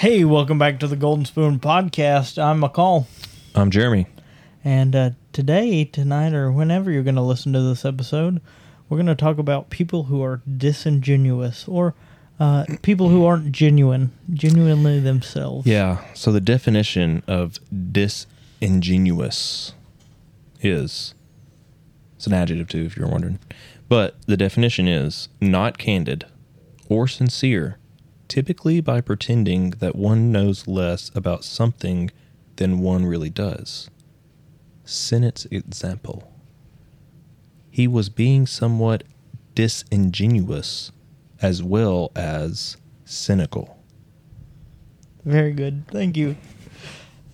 Hey, welcome back to the Golden Spoon Podcast. I'm McCall. I'm Jeremy. And uh, today, tonight, or whenever you're going to listen to this episode, we're going to talk about people who are disingenuous or uh, people who aren't genuine, genuinely themselves. Yeah. So the definition of disingenuous is it's an adjective too, if you're wondering. But the definition is not candid or sincere, typically by pretending that one knows less about something than one really does. Sennett's example. He was being somewhat disingenuous as well as cynical. Very good. Thank you.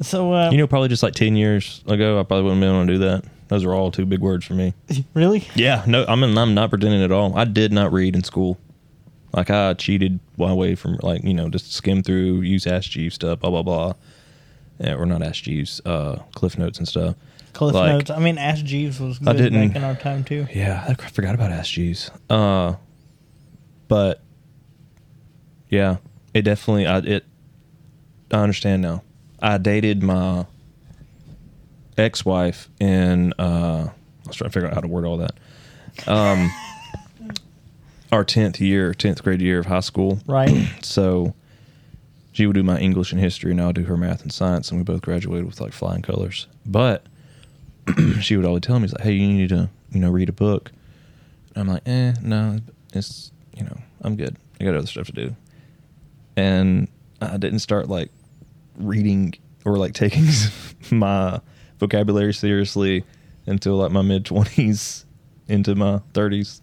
So, uh, You know, probably just like 10 years ago, I probably wouldn't have been able to do that. Those are all two big words for me. really? Yeah, no, I'm, I'm not pretending at all. I did not read in school. Like, I cheated my way from, like, you know, just skim through, use Ask Jeeves stuff, blah, blah, blah. Yeah, or not Ask Jeeves, uh, Cliff Notes and stuff. Cliff Like- Notes. I mean, Ask Jeeves was I good didn't- back in our time, too. Yeah, I forgot about Ask Jeeves. Uh, but yeah, it definitely. I it. I understand now. I dated my ex-wife in. Uh, I was trying to figure out how to word all that. Um, our 10th year, 10th grade year of high school. Right. so she would do my English and history, and I would do her math and science, and we both graduated with like flying colors. But she would always tell me, like, hey, you need to, you know, read a book. And I'm like, eh, no, it's, you know, I'm good. I got other stuff to do. And I didn't start like reading or like taking my vocabulary seriously until like my mid 20s into my 30s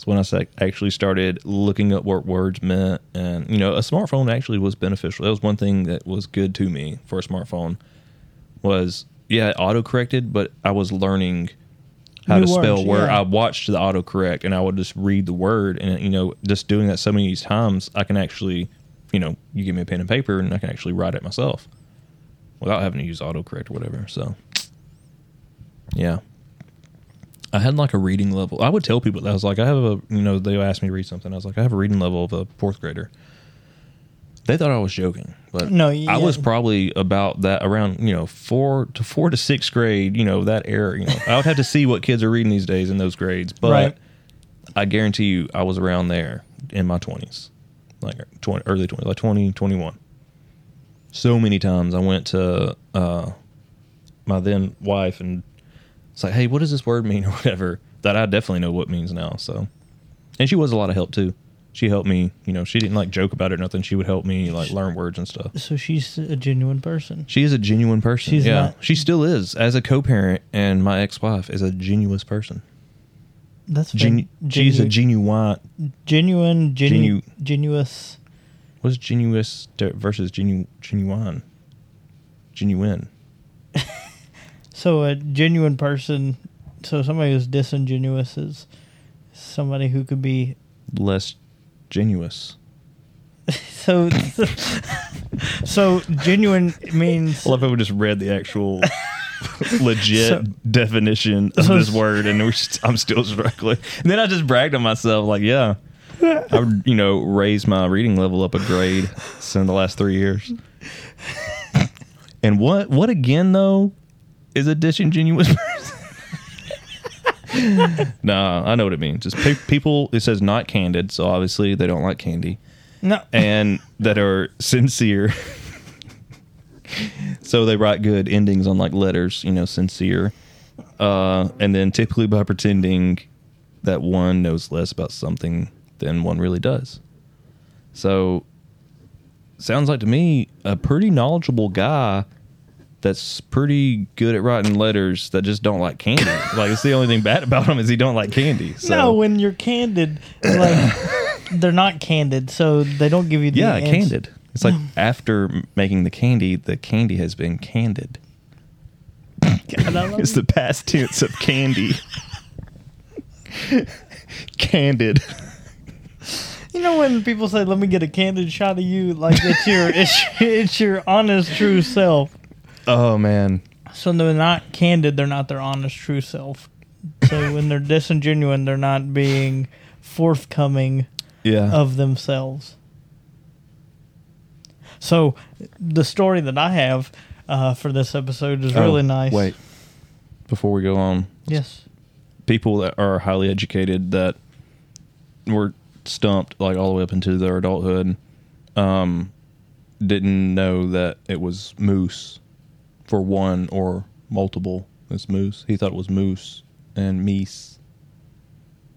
it's when I actually started looking up what words meant. And, you know, a smartphone actually was beneficial. That was one thing that was good to me for a smartphone was, yeah, it auto-corrected, but I was learning how New to words, spell word. I watched the autocorrect and I would just read the word. And, you know, just doing that so many times, I can actually, you know, you give me a pen and paper and I can actually write it myself without having to use autocorrect or whatever. So, yeah. I had like a reading level. I would tell people that I was like, I have a, you know, they asked me to read something. I was like, I have a reading level of a fourth grader. They thought I was joking, but No, I was probably about that around, you know, four to four to sixth grade, you know, that era. You know, I would have to see what kids are reading these days in those grades, but Right. I guarantee you, I was around there in my twenties, like 20, early 20s, like 20, 21. So many times I went to uh, my then wife and it's like, hey, what does this word mean or whatever? That I definitely know what means now. So, and she was a lot of help too. She helped me. You know, she didn't like joke about it or nothing. She would help me like learn words and stuff. So she's a genuine person. She is a genuine person. She's yeah, not- she still is as a co-parent, and my ex-wife is a genuine person. That's Genu- very- she's a genu- genuine. genuine, genu- Genu- genuous. What's genuine versus genu- genuine? Genuine. So a genuine person, so somebody who's disingenuous is somebody who could be Less genuous. so. so genuine means I love how we just read the actual legit So- definition of So- this word, and we're st- I'm still struggling. And then I just bragged on myself, like, yeah, I would, you know, raised my reading level up a grade in the last three years. And what, what again though, is a disingenuous person? nah, I know what it means. Just pe- people. It says not candid, so obviously they don't like candy no. and that are sincere. so they write good endings on like letters, you know, sincere. Uh, and then typically by pretending that one knows less about something than one really does. So sounds like to me a pretty knowledgeable guy that's pretty good at writing letters that just don't like candy. like it's the only thing bad about him is he don't like candy. So No, when you're candid, like they're not candid, so they don't give you the Yeah, ans- candid. It's like after making the candy, the candy has been candid. God, It's the past tense of candy. Candid. You know when people say, "Let me get a candid shot of you," like it's your it's, it's your honest true self. Oh man. So they're not candid; they're not their honest true self. So when they're disingenuine, they're not being forthcoming Yeah. of themselves. So the story that I have uh, for this episode is really Oh, nice. Wait, before we go on, Yes. people that are highly educated that were stumped like all the way up into their adulthood um, didn't know that it was moose for one or multiple. It's moose. He thought it was moose and meese.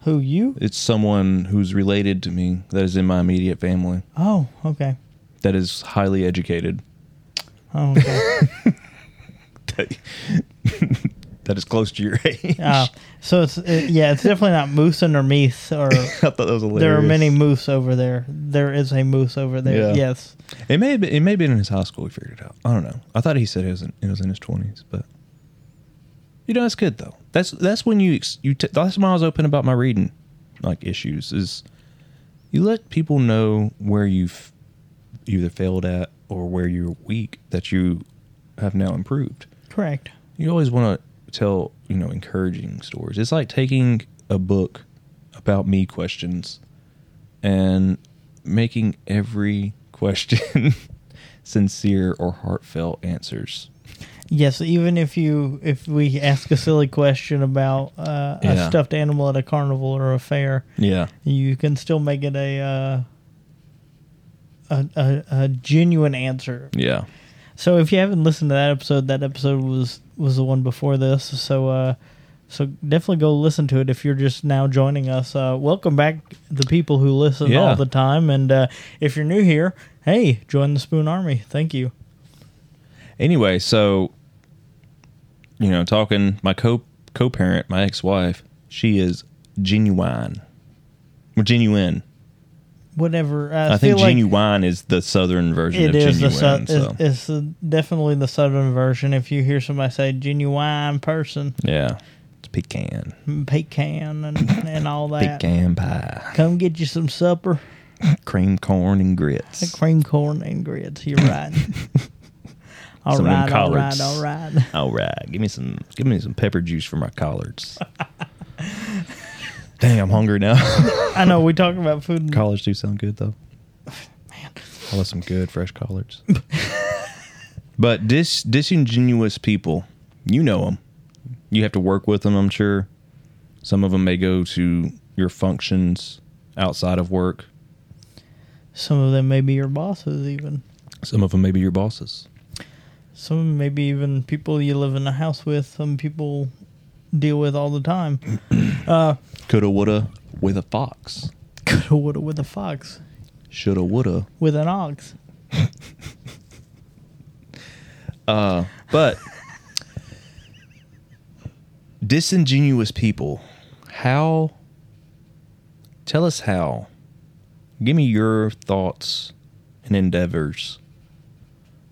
Who you? It's someone who's related to me that is in my immediate family Oh, okay. that is highly educated. Oh, okay. That, that is close to your age. uh, so it's uh, yeah, it's definitely not moose and or meese or. I thought that was hilarious. There are many moose over there. There is a moose over there. Yeah. Yes. It may have been, it may have been in his high school. He figured it out. I don't know. I thought he said it was in, it was in his twenties, but you know that's good though. That's that's when you you t- that's when I was open about my reading like issues is you let people know where you've either failed at or where you're weak that you have now improved. Correct. You always want to tell you know encouraging stories. It's like taking a book about me questions and making every question sincere or heartfelt answers. Yes, even if you if we ask a silly question about uh, a Yeah. stuffed animal at a carnival or a fair, Yeah. you can still make it a uh, a, a, a genuine answer. Yeah. So if you haven't listened to that episode, that episode was was the one before this. So uh, so definitely go listen to it if you're just now joining us. Uh, welcome back, the people who listen Yeah. all the time, and uh, if you're new here, hey, join the Spoon Army. Thank you. Anyway, so you know, talking my co co parent, my ex wife, she is genuine. Well, genuine. Whatever. I, I, think feel like genuine is the southern version It of is the genuine. su- so. it's, it's definitely the southern version. If you hear somebody say genuine person, yeah. It's pecan. Mm, pecan and and all that, Pecan pie. come get you some supper. Cream corn and grits. Cream corn and grits. You're right. all Some right, all right, all right. All right, give me some give me some pepper juice for my collards. Dang, I'm hungry now. I know we talk about food. And, collards do sound good though. Man, I love some good fresh collards. but dis disingenuous people, you know them. You have to work with them. I'm sure. Some of them may go to your functions outside of work. Some of them may be your bosses, even. Some of them may be your bosses. Some maybe even people you live in a house with. Some people deal with all the time. uh, Coulda, woulda, with a fox. coulda, woulda, with a fox, Shoulda, woulda. with an ox. Uh, but disingenuous people, how? Tell us how. Give me your thoughts and endeavors,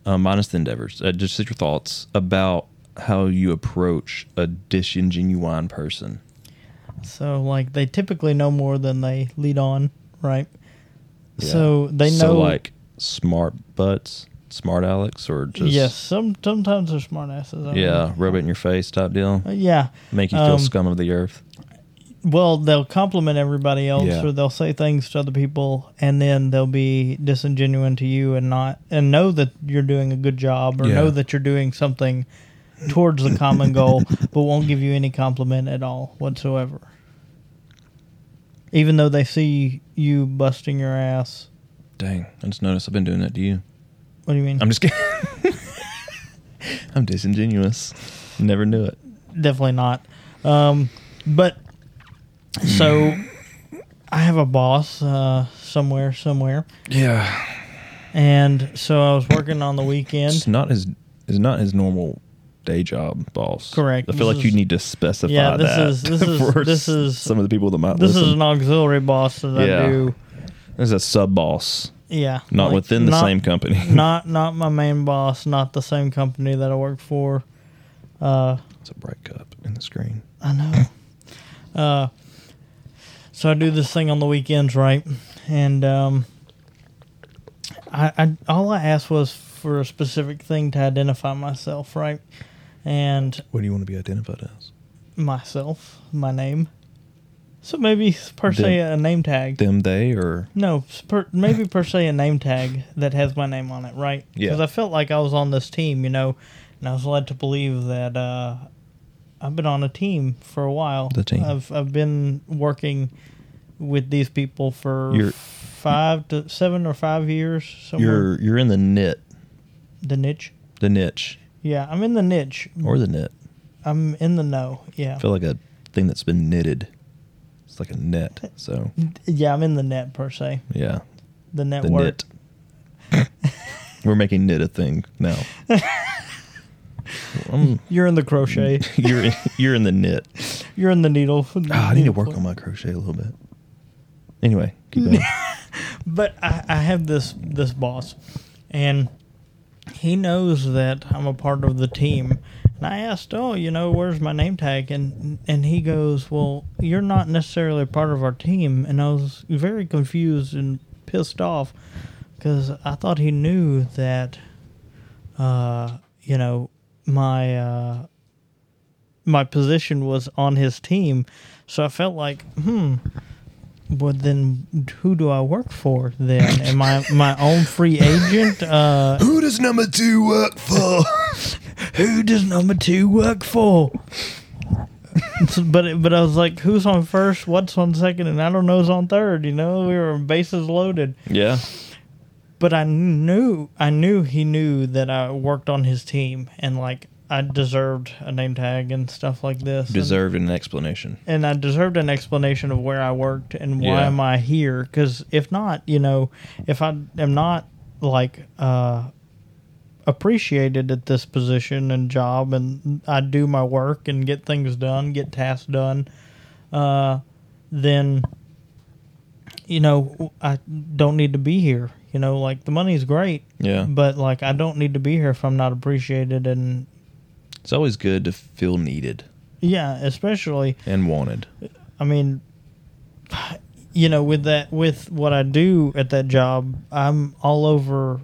uh, minus the endeavors. Uh, just your thoughts about how you approach a disingenuine person. So like they typically know more than they lead on, right? So they know So like smart butts, smart Alex, or just yes, some sometimes they're smart asses. I yeah, rub it in your face type deal. Uh, yeah. Make you feel Um, scum of the earth. Well, they'll compliment everybody else, Yeah. or they'll say things to other people, and then they'll be disingenuous to you and not and know that you're doing a good job, or Yeah. know that you're doing something towards the common goal, but won't give you any compliment at all whatsoever. Even though they see you busting your ass. Dang, I just noticed I've been doing that to you. What do you mean? I'm just kidding. I'm disingenuous. Never knew it. Definitely not. Um, but so I have a boss uh, somewhere, somewhere, Yeah. and so I was working on the weekend. It's not his it's not his normal day job, boss. Correct. I feel This like you is- need to specify Yeah, this that. is- this is- for this is- some of the people that might This listen. is an auxiliary boss that Yeah. I do. this is a sub boss, Yeah, not like, within the not- same company. not not my main boss, not the same company that I work for. Uh, it's a bright cup in the screen. I know. Uh, so I do this thing on the weekends, right? And um, I, I all I asked was for a specific thing to identify myself, right? And What do you want to be identified as? myself, my name. So maybe per se a name tag. Them, they, or No, per, maybe per se a name tag that has my name on it, right? Yeah. Because I felt like I was on this team, you know, and I was led to believe that uh, I've been on a team for a while. The team. I've I've been working with these people for You're- five to seven or five years. Somewhere. you're you're in the knit, the niche. the niche, Yeah, I'm in the niche. or the knit. I'm in the know. Yeah. I feel like a thing that's been knitted. It's like a net. So Yeah, I'm in the net per se. yeah, The the knit. We're making knit a thing now. I'm, You're in the crochet. you're in, you're in the knit. You're in the needle. Ah, I need to work on my crochet a little bit. Anyway, keep going. But I, I have this this boss, and he knows that I'm a part of the team. And I asked, "Oh, you know, where's my name tag?" And and he goes, "Well, you're not necessarily a part of our team." And I was very confused and pissed off because I thought he knew that, uh, you know, my uh, my position was on his team. So I felt like, hmm, well then who do I work for then? Am I my own free agent? Uh, Who does number two work for? who does number two work for? But but I was like, who's on first? What's on second? And I don't know who's on third. You know, we were bases loaded. yeah, But I knew I knew he knew that I worked on his team and like I deserved a name tag and stuff like this. And- deserved an explanation. and I deserved an explanation of where I worked and why Yeah. am I here. Because if not, you know, if I am not like uh, appreciated at this position and job, and I do my work and get things done, get tasks done, uh, then you know I don't need to be here. You know, like the money's great, Yeah, but like I don't need to be here if I'm not appreciated. And it's always good to feel needed yeah, especially and wanted. I mean, you know, with that, with what I do at that job, I'm all over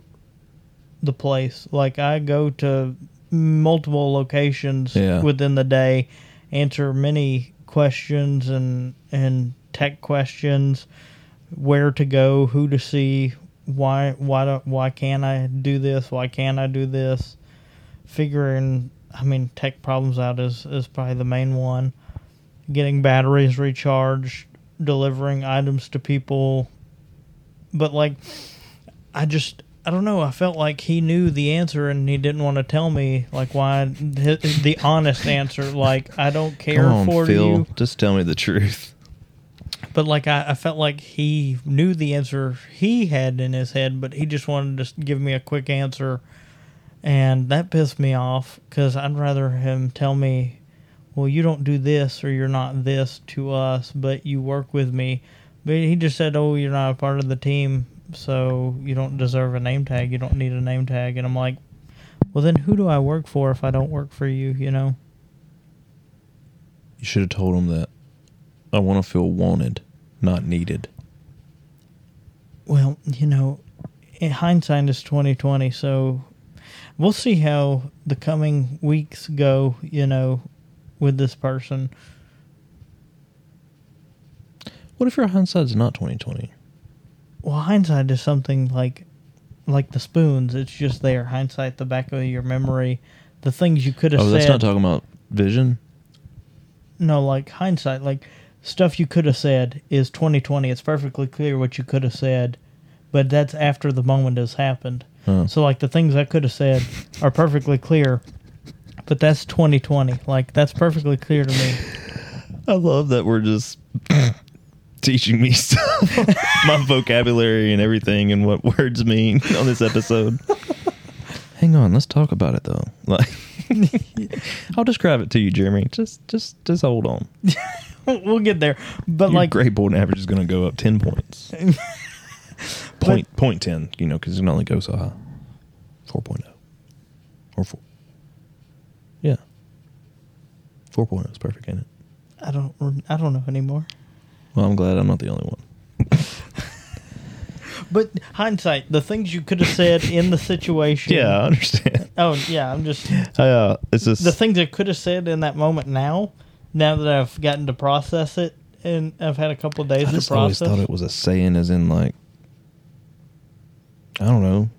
the place. Like I go to multiple locations Yeah. within the day, answer many questions and and tech questions, where to go, who to see, why why don't why can't I do this? Why can't I do this? Figuring, I mean, tech problems out is is probably the main one getting batteries recharged, delivering items to people. But like, I just I don't know. I felt like he knew the answer and he didn't want to tell me like why the, honest answer. Like I don't care on, for Phil. you, Just tell me the truth. But like I, I felt like he knew the answer he had in his head, but he just wanted to give me a quick answer, and that pissed me off because I'd rather him tell me, "Well, you don't do this or you're not this to us, but you work with me." But he just said, "Oh, you're not a part of the team, so you don't deserve a name tag. You don't need a name tag." And I'm like, "Well, then who do I work for if I don't work for you?" You know. You should have told him that. I want to feel wanted, not needed. Well, you know, hindsight is twenty twenty, so we'll see how the coming weeks go. You know, with this person. What if your hindsight's not twenty twenty? Well, hindsight is something like like the spoons. It's just there. Hindsight, the back of your memory, the things you could oh, have said. Oh, said. that's not talking about vision. no, like hindsight, like stuff you could have said is twenty twenty. It's perfectly clear what you could have said, but that's after the moment has happened. So like the things I could have said are perfectly clear, but that's 2020. Like that's perfectly clear to me. I love that we're just teaching me stuff, my vocabulary and everything, and what words mean on this episode. Hang on, let's talk about it though. Like, I'll describe it to you, Jeremy. Just, just, just hold on. we'll get there. But Your like grade point average is going to go up ten points. point, point ten. You know, because it can only go so high. Four oh. or four. Yeah, four oh is perfect, ain't it? I don't I don't know anymore. Well, I'm glad I'm not the only one. But hindsight, the things you could have said in the situation. Yeah, I understand. Oh yeah, I'm just Uh, it's just the things I could have said in that moment now. Now that I've gotten to process it and I've had a couple of days I to just always process. thought it was a saying, as in like, I don't know,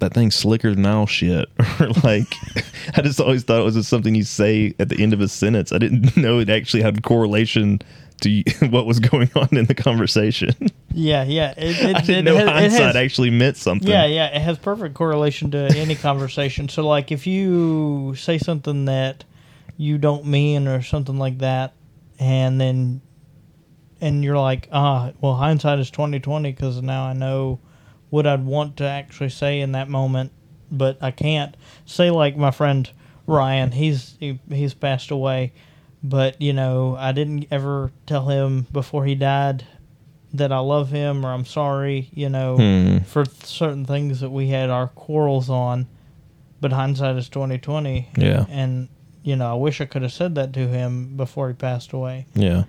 that thing's slicker than all shit, or like, I just always thought it was just something you say at the end of a sentence. I didn't know it actually had correlation to what was going on in the conversation. yeah, yeah. It, it, I didn't it know has- it hindsight has- actually meant something. Yeah, yeah, it has perfect correlation to any conversation. So, like, if you say something that you don't mean or something like that, and then and you're like, ah, well, hindsight is twenty twenty because now I know what I'd want to actually say in that moment, but I can't say like my friend Ryan. He's he, he's passed away, but you know I didn't ever tell him before he died that I love him or I'm sorry. You know Hmm. for certain things that we had our quarrels on, but hindsight is twenty twenty. Yeah. and you know I wish I could have said that to him before he passed away, Yeah.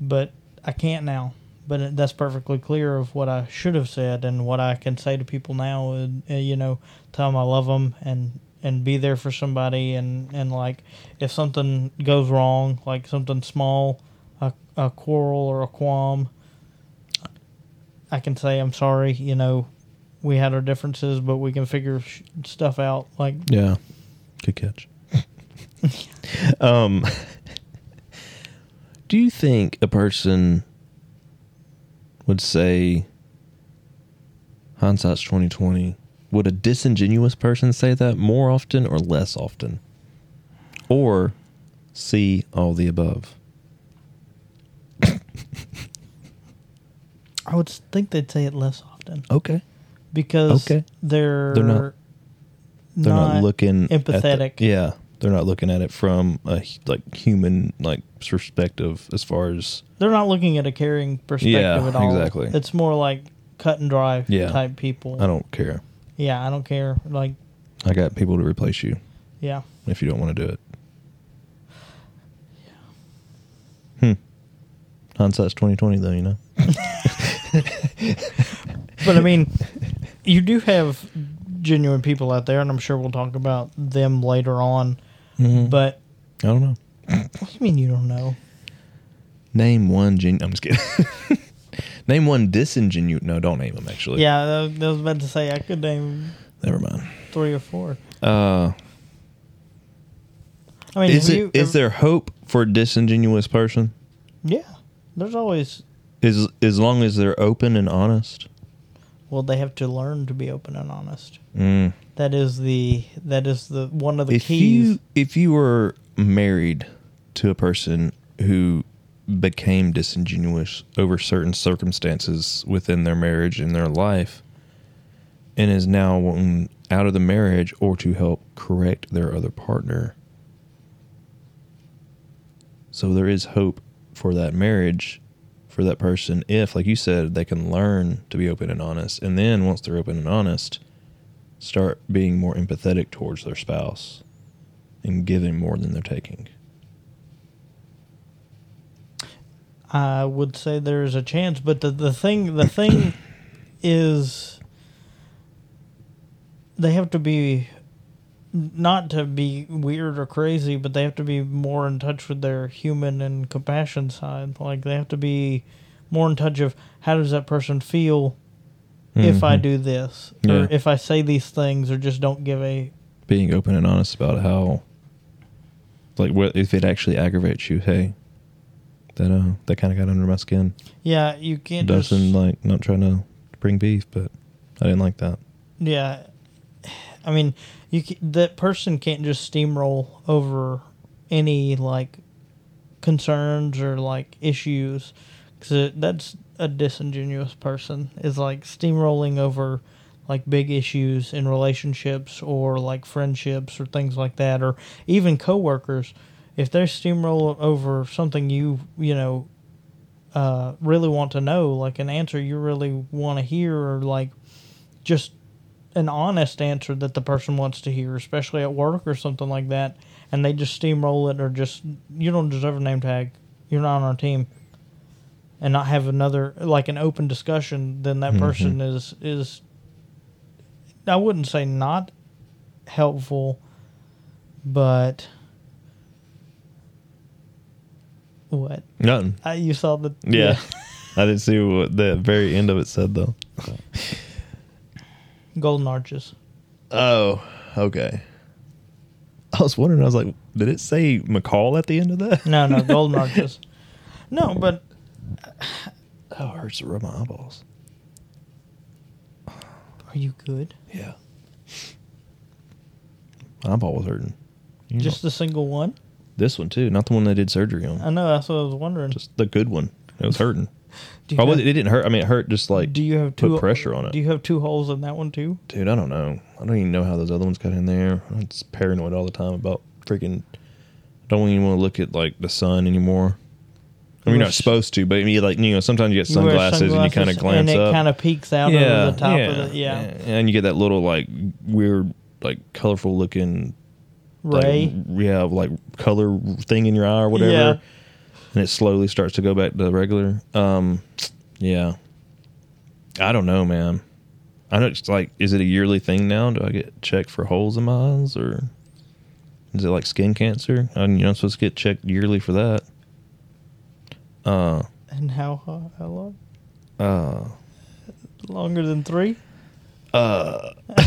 but I can't now. But that's perfectly clear of what I should have said and what I can say to people now. And, uh, you know, tell them I love them and and be there for somebody. And and like if something goes wrong, like something small, a, a quarrel or a qualm, I can say I'm sorry. You know, we had our differences, but we can figure sh- stuff out. Like Yeah. Good catch. um Do you think a person would say hindsight's twenty twenty? Would a disingenuous person say that more often or less often? Or see all the above? I would think they'd say it less often Okay. because Okay. they're They're not- They're not, looking at the- empathetic. yeah. They're not looking at it from a like human like perspective as far as they're not looking at a caring perspective Yeah, at all. exactly. It's more like cut and dry Yeah. type people. I don't care. yeah, I don't care. Like, I got people to replace you yeah, if you don't want to do it. Hmm. Hindsight's twenty twenty though, you know. but I mean, you do have genuine people out there, and I'm sure we'll talk about them later on. Mhm. But I don't know. what do you mean you don't know? Name one gen. I'm just kidding. name one disingenuous. No, don't name them. Actually, Yeah, I was- about to say I could name Never mind. three or four. Uh, I mean, is it you is there hope for a disingenuous person? Yeah, there's always. Is as long as they're open and honest. Well, they have to learn to be open and honest. Mm. That is the that is the one of the if keys. you if you were married to a person who became disingenuous over certain circumstances within their marriage and their life and is now wanting out of the marriage or to help correct their other partner so there is hope for that marriage for that person if like you said they can learn to be open and honest and then once they're open and honest start being more empathetic towards their spouse and giving more than they're taking. I would say there's a chance, but the the thing the thing is they have to be not to be weird or crazy, but they have to be more in touch with their human and compassion side. Like they have to be more in touch of how does that person feel if I Mhm. do this Yeah. or if I say these things or just don't give a Being open and honest about how, like, what if it actually aggravates you? Hey, that uh, that kind of got under my skin. yeah you can't Doesn't just like not trying to bring beef, but I didn't like that. Yeah, I mean, you that person can't just steamroll over any like concerns or like issues because that's a disingenuous person is like steamrolling over like big issues in relationships or like friendships or things like that or even coworkers if they steamroll over something you you know uh, really want to know like an answer you really want to hear or like just an honest answer that the person wants to hear, especially at work or something like that, and they just steamroll it or just you don't deserve a name tag. You're not on our team, and not have another like an open discussion. Then that Mhm. person is is I wouldn't say not helpful, but What? Nothing. I, you saw the Yeah. I didn't see what the very end of it said though. golden arches. Oh, okay. I was wondering. I was like, did it say McCall at the end of that? No, no, golden arches. No, but Oh, it hurts to rub my eyeballs. are you good? Yeah. My eyeball was hurting. You Just know, the single one? this one too, not the one they did surgery on. I know. That's what I was wondering. Just the good one. It was hurting. do, you Probably have, it didn't hurt. I mean, it hurt just like do you have put pressure on it. Do you have two holes in that one too? Dude, I don't know. I don't even know how those other ones got in there. I'm just paranoid all the time about freaking. I don't even want to look at like the sun anymore. I mean, You you're not supposed to, but I mean, like you know, sometimes you get You sunglasses, and you kind of sunglasses glance and it up, kind of peeks out over the top of it. Yeah, and you get that little like weird, like colorful looking like, yeah, like color thing in your eye or whatever, Yeah. and it slowly starts to go back to regular. Um, yeah, I don't know, man. I know it's like, is it a yearly thing now? Do I get checked for holes in my eyes, or is it like skin cancer? I'm you know supposed to get checked yearly for that. Uh, and how how how long? uh, Longer than three? uh.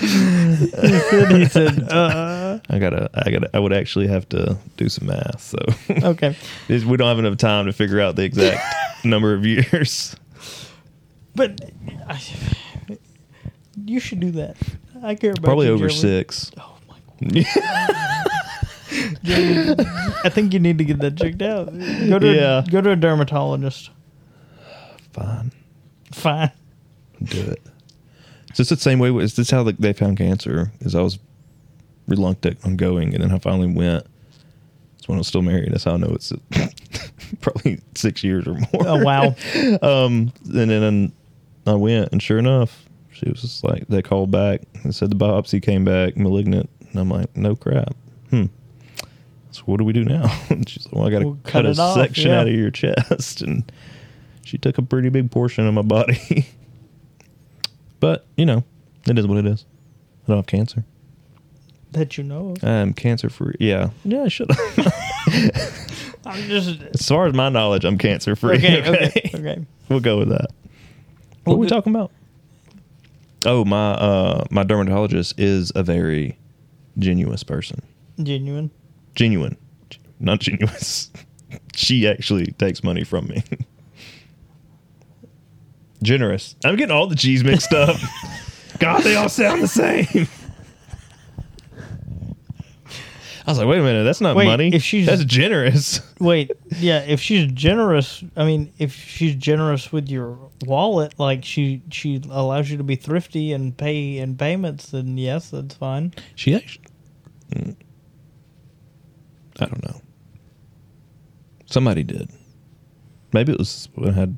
he said. He said. Uh, I gotta, I gotta, I would actually have to do some math. So okay, we don't have enough time to figure out the exact number of years. but I, you should do that. I care about Probably you, over Jeremy. six. Oh my Jeremy, I think you need to get that checked out. Go to Yeah. go to a dermatologist. Fine, Fine. do it. It's just the same way. It's just how they found cancer. Is I was reluctant on going, and then I finally went. It's when I was still married. That's how I know it's probably six years or more. Oh wow. Um, and then I went, and sure enough, she was just like, they called back and said the biopsy came back malignant. And I'm like, no crap. Hmm. So what do we do now? And she's like, well, I got to We'll cut, cut a off, section yeah. out of your chest. And she took a pretty big portion of my body. but, you know, it is what it is. I don't have cancer. That you know of. I'm cancer free. Yeah. Yeah, I should. I'm just as far as my knowledge, I'm cancer free. okay. Okay. Okay. We'll go with that. What Well, are we talking about? Oh, my uh my dermatologist is a very genuine person. Genuine. Genuine. Not genuous. she actually takes money from me. Generous. I'm getting all the G's mixed up. God, they all sound the same. I was like, wait a minute, that's not Wait, money. if she's- that's generous. Wait, yeah, if she's generous, I mean, if she's generous with your wallet, like she she allows you to be thrifty and pay in payments, then yes, that's fine. She actually. Mm, I don't know. Somebody did. Maybe it was when I had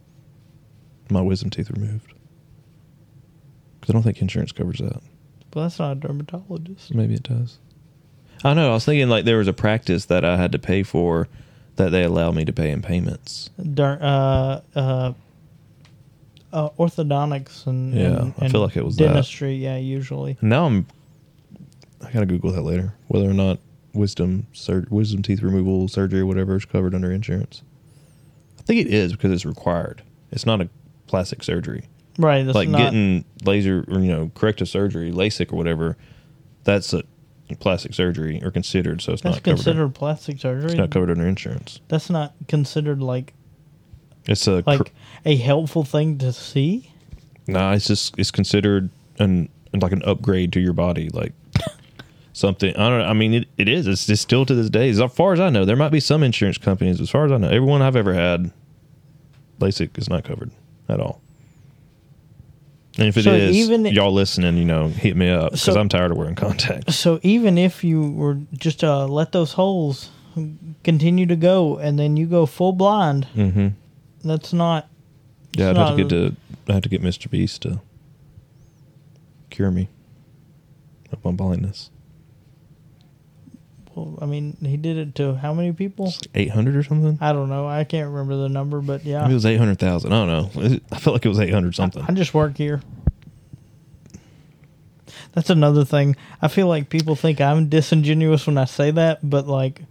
my wisdom teeth removed. Because I don't think insurance covers that. But that's not a dermatologist. Maybe it does. I know. I was thinking like there was a practice that I had to pay for that they allow me to pay in payments. Der- uh, uh, uh, orthodontics and Yeah, and, I feel like it was that. dentistry. Yeah, usually. Now I'm. I gotta Google that later. Whether or not wisdom sur- wisdom teeth removal surgery or whatever is covered under insurance. I think it is because it's required. It's not a plastic surgery. Right. That's like not, getting laser or you know corrective surgery, LASIK or whatever. That's a plastic surgery or considered, so it's that's not covered. considered plastic surgery. it's not covered under insurance. That's not considered like It's a like cor- a helpful thing to see. No, it's just it's considered an like an upgrade to your body, like something. I don't. know. I mean, it, it is. It's just still to this day. As far as I know, there might be some insurance companies. As far as I know, everyone I've ever had, LASIK is not covered at all. And if it is, So even- y'all listening, you know, hit me up because So- I'm tired of wearing contacts. So even if you were just to let those holes continue to go, and then you go full blind, Mm-hmm. that's not. Yeah, I'd have to get to. I have to get Mr. Beast to cure me of my blindness. Well, I mean, he did it to how many people? Eight hundred or something. I don't know. I can't remember the number, but yeah, Maybe it was eight hundred thousand. I don't know. I felt like it was eight hundred something. I just work here. That's another thing. I feel like people think I'm disingenuous when I say that, but like,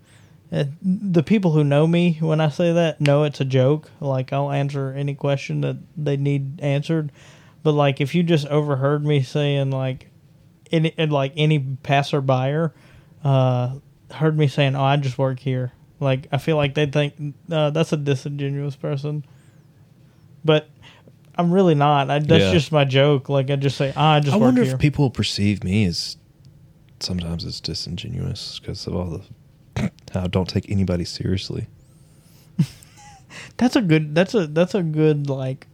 uh, the people who know me when I say that know it's a joke. Like I'll answer any question that they need answered. But like if you just overheard me saying like any and, like any passerby uh heard me saying, "Oh, I just work here." Like I feel like they'd think uh, that's a disingenuous person. But I'm really not. I, that's Yeah. just my joke. Like I just say, "Ah, "I just I work wonder here." if people perceive me as sometimes as disingenuous because of all the how I don't take anybody seriously. That's a good. That's a that's a good like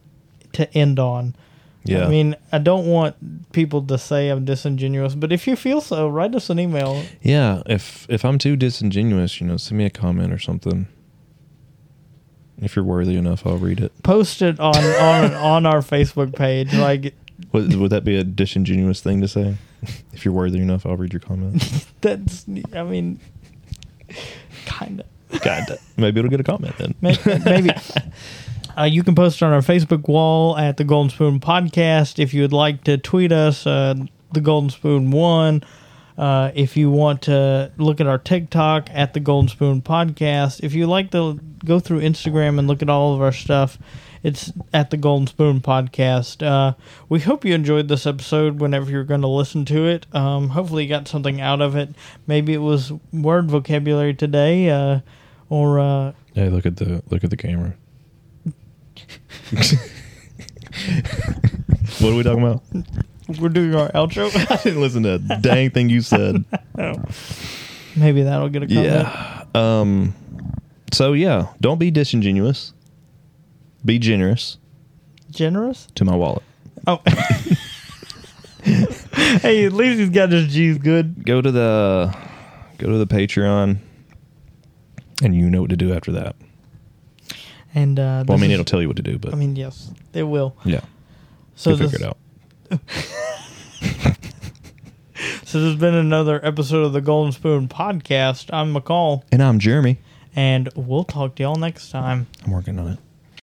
to end on. Yeah. I mean, I don't want people to say I'm disingenuous, but if you feel so, write us an email. Yeah, if if I'm too disingenuous, you know, send me a comment or something. If you're worthy enough, I'll read it. Post it on on on our Facebook page. Like Would, would that be a disingenuous thing to say? If you're worthy enough, I'll read your comment. that's. I mean, kind of. Kinda. Maybe it'll get a comment then. Maybe. maybe. Uh, you can post on our Facebook wall at the Golden Spoon Podcast. If you would like to tweet us, uh, the Golden Spoon One. Uh, if you want to look at our TikTok at the Golden Spoon Podcast. If you like to go through Instagram and look at all of our stuff, it's at the Golden Spoon Podcast. Uh, we hope you enjoyed this episode whenever you're going to listen to it. Um, hopefully, you got something out of it. Maybe it was word vocabulary today, uh, or uh, Hey, look at the look at the camera. What are we talking about? we're doing our outro. I didn't listen to a dang thing you said. Maybe that'll get a comment. Yeah. Um. So yeah, don't be disingenuous. Be generous Generous? to my wallet. Oh. hey, at least he's got his G's good. Go to the go to the Patreon, and you know what to do after that. And uh, Well, I mean, is- it'll tell you what to do, but I mean, yes, it will. yeah, So this, figure it out. So there's been another episode of the Golden Spoon podcast. I'm McCall, And I'm Jeremy. and we'll talk to y'all next time. I'm working on it.